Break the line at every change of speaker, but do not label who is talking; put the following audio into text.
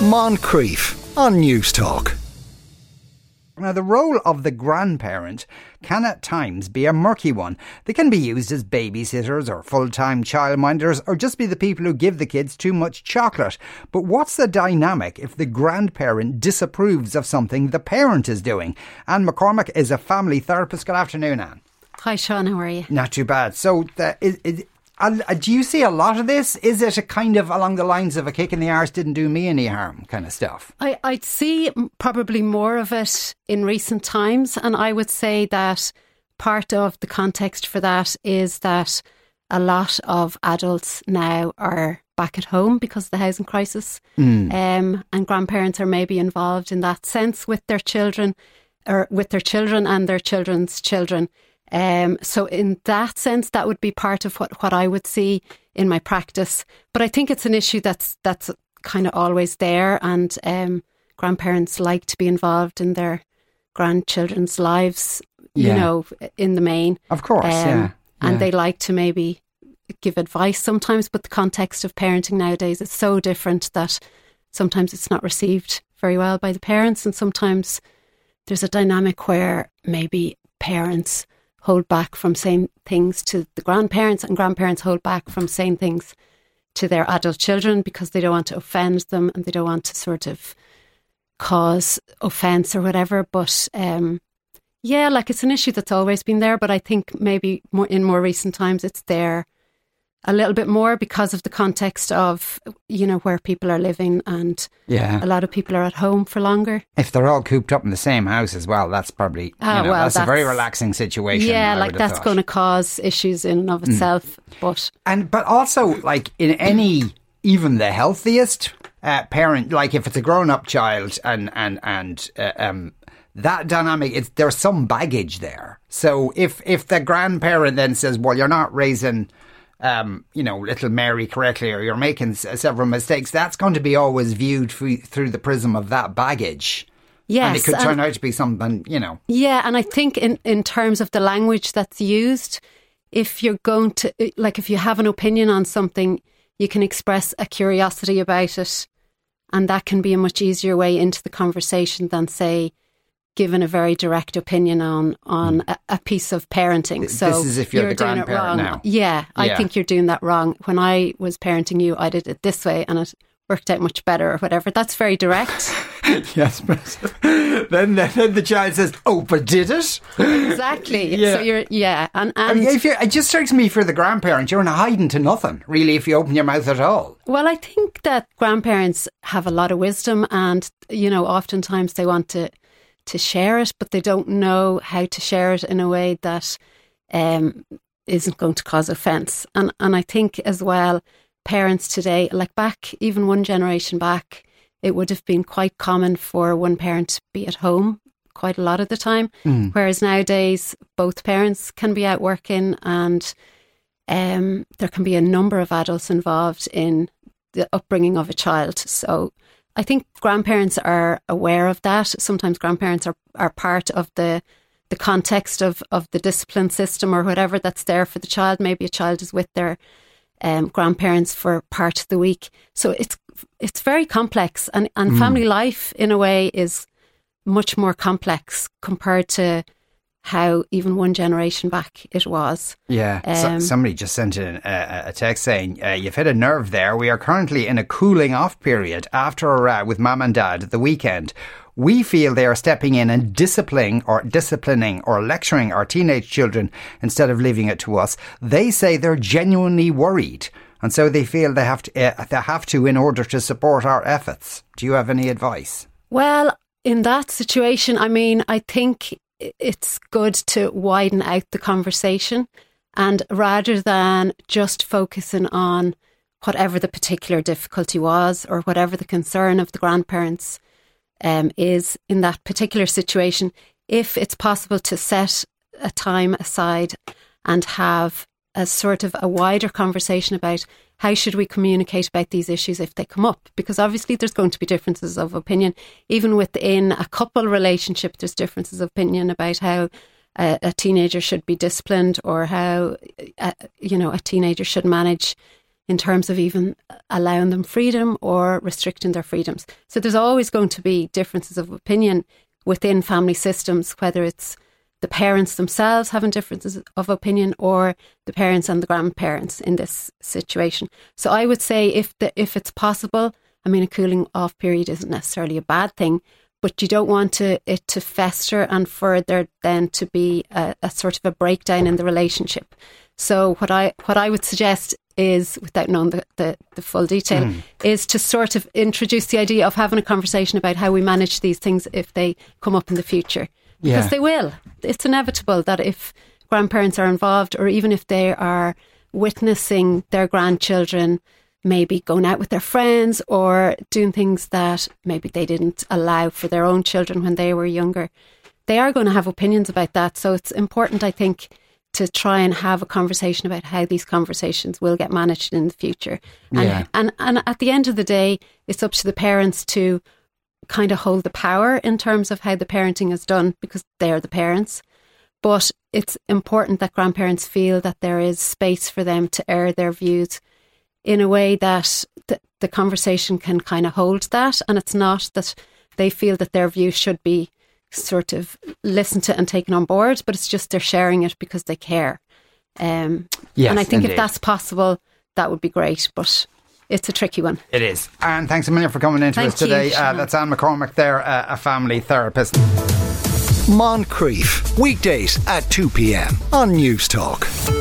Moncrieff on Newstalk.
Now, the role of the grandparent can at times be a murky one. They can be used as babysitters or full time childminders or just be the people who give the kids too much chocolate. But what's the dynamic if the grandparent disapproves of something the parent is doing? Anne McCormack is a family therapist. Good afternoon, Anne.
Hi, Sean. How are you?
Not too bad. So, the, is, is, uh, do you see a lot of this? Is it a kind of along the lines of a kick in the arse didn't do me any harm kind of stuff?
I, I'd see probably more of it in recent times. And I would say that part of the context for that is that a lot of adults now are back at home because of the housing crisis. Mm. Um, and grandparents are maybe involved in that sense with their children or with their children and their children's children. Um, so in that sense, that would be part of what, what I would see in my practice. But I think it's an issue that's that's kind of always there, and um, grandparents like to be involved in their grandchildren's lives. You know, in the main,
of course, um, yeah. yeah.
and they like to maybe give advice sometimes, but the context of parenting nowadays is so different that sometimes it's not received very well by the parents, and sometimes there's a dynamic where maybe parents hold back from saying things to the grandparents, and grandparents hold back from saying things to their adult children because they don't want to offend them and they don't want to sort of cause offense or whatever. But um, yeah, like it's an issue that's always been there, but I think maybe more in more recent times it's there a little bit more because of the context of you know where people are living and yeah a lot of people are at home for longer
if they're all cooped up in the same house as well that's probably ah, you know, well, that's, that's, a very relaxing situation
yeah I like that's going to cause issues in and of hmm. itself mm. but
and but also like in any even the healthiest uh, parent like if it's a grown-up child and and and uh, um that dynamic it's there's some baggage there so if if the grandparent then says well you're not raising um, you know, little Mary correctly, or you're making s- several mistakes, that's going to be always viewed f- through the prism of that baggage.
Yes,
and it could turn out to be something, you know.
Yeah, and I think in in terms of the language that's used, if you're going to like, if you have an opinion on something, you can express a curiosity about it, and that can be a much easier way into the conversation than say given a very direct opinion on on mm. a, a, piece of parenting.
So this is if you're, you're
doing it wrong.
Now.
Yeah, I yeah. think you're doing that wrong. When I was parenting you, I did it this way, and it worked out much better, or whatever. That's very direct.
yes, but then, then the child says, "Oh, but did it?"
Exactly. yeah. So you're yeah, and, and I mean,
if you it just strikes me for the grandparent, you're not hiding to nothing, really, if you open your mouth at all.
Well, I think that grandparents have a lot of wisdom, and you know, oftentimes they want to to share it, but they don't know how to share it in a way that um, not going to cause offence. And and I think as well, parents today, like back even one generation back, it would have been quite common for one parent to be at home quite a lot of the time, mm. whereas nowadays both parents can be out working and um, there can be a number of adults involved in the upbringing of a child. So I think grandparents are aware of that. Sometimes grandparents are, are part of the the context of, of the discipline system or whatever that's there for the child. Maybe a child is with their um, grandparents for part of the week. So it's it's very complex and, and mm. family life in a way is much more complex compared to how even one generation back it was.
Yeah. Um, so, somebody just sent in a, a text saying, uh, You've hit a nerve there. We are currently in a cooling off period after a row with mum and dad at the weekend. We feel they are stepping in and disciplining or disciplining or lecturing our teenage children instead of leaving it to us. They say they're genuinely worried. And so they feel they have to, uh, they have to in order to support our efforts. Do you have any advice?
Well, in that situation, I mean, I think it's good to widen out the conversation and rather than just focusing on whatever the particular difficulty was or whatever the concern of the grandparents um, is in that particular situation, if it's possible to set a time aside and have a sort of a wider conversation about how should we communicate about these issues if they come up? Because obviously there's going to be differences of opinion. Even within a couple relationship, there's differences of opinion about how a, a teenager should be disciplined or how, a, uh, you know, a teenager should manage in terms of even allowing them freedom or restricting their freedoms. So there's always going to be differences of opinion within family systems, whether it's the parents themselves having differences of opinion or the parents and the grandparents in this situation. So I would say if the, if it's possible, I mean a cooling off period isn't necessarily a bad thing, but you don't want to, it to fester and further then to be a, a sort of a breakdown in the relationship. So what I what I would suggest is, without knowing the, the, the full detail, mm. is to sort of introduce the idea of having a conversation about how we manage these things if they come up in the future. Because yeah. they will. It's inevitable that if grandparents are involved, or even if they are witnessing their grandchildren maybe going out with their friends or doing things that maybe they didn't allow for their own children when they were younger, they are going to have opinions about that. So it's important, I think, to try and have a conversation about how these conversations will get managed in the future. And, yeah. and, and at the end of the day, it's up to the parents to kind of hold the power in terms of how the parenting is done because they're the parents. But it's important that grandparents feel that there is space for them to air their views in a way that the, the conversation can kind of hold that. And it's not that they feel that their view should be sort of listened to and taken on board, but it's just they're sharing it because they care. Um, yes, and I think indeed. if that's possible, that would be great. But it's a tricky one.
It is. And thanks a million for coming into Thank us today. uh, that's Anne McCormack there, uh, a family therapist.
Moncrieff, weekdays at 2 p.m. on Newstalk.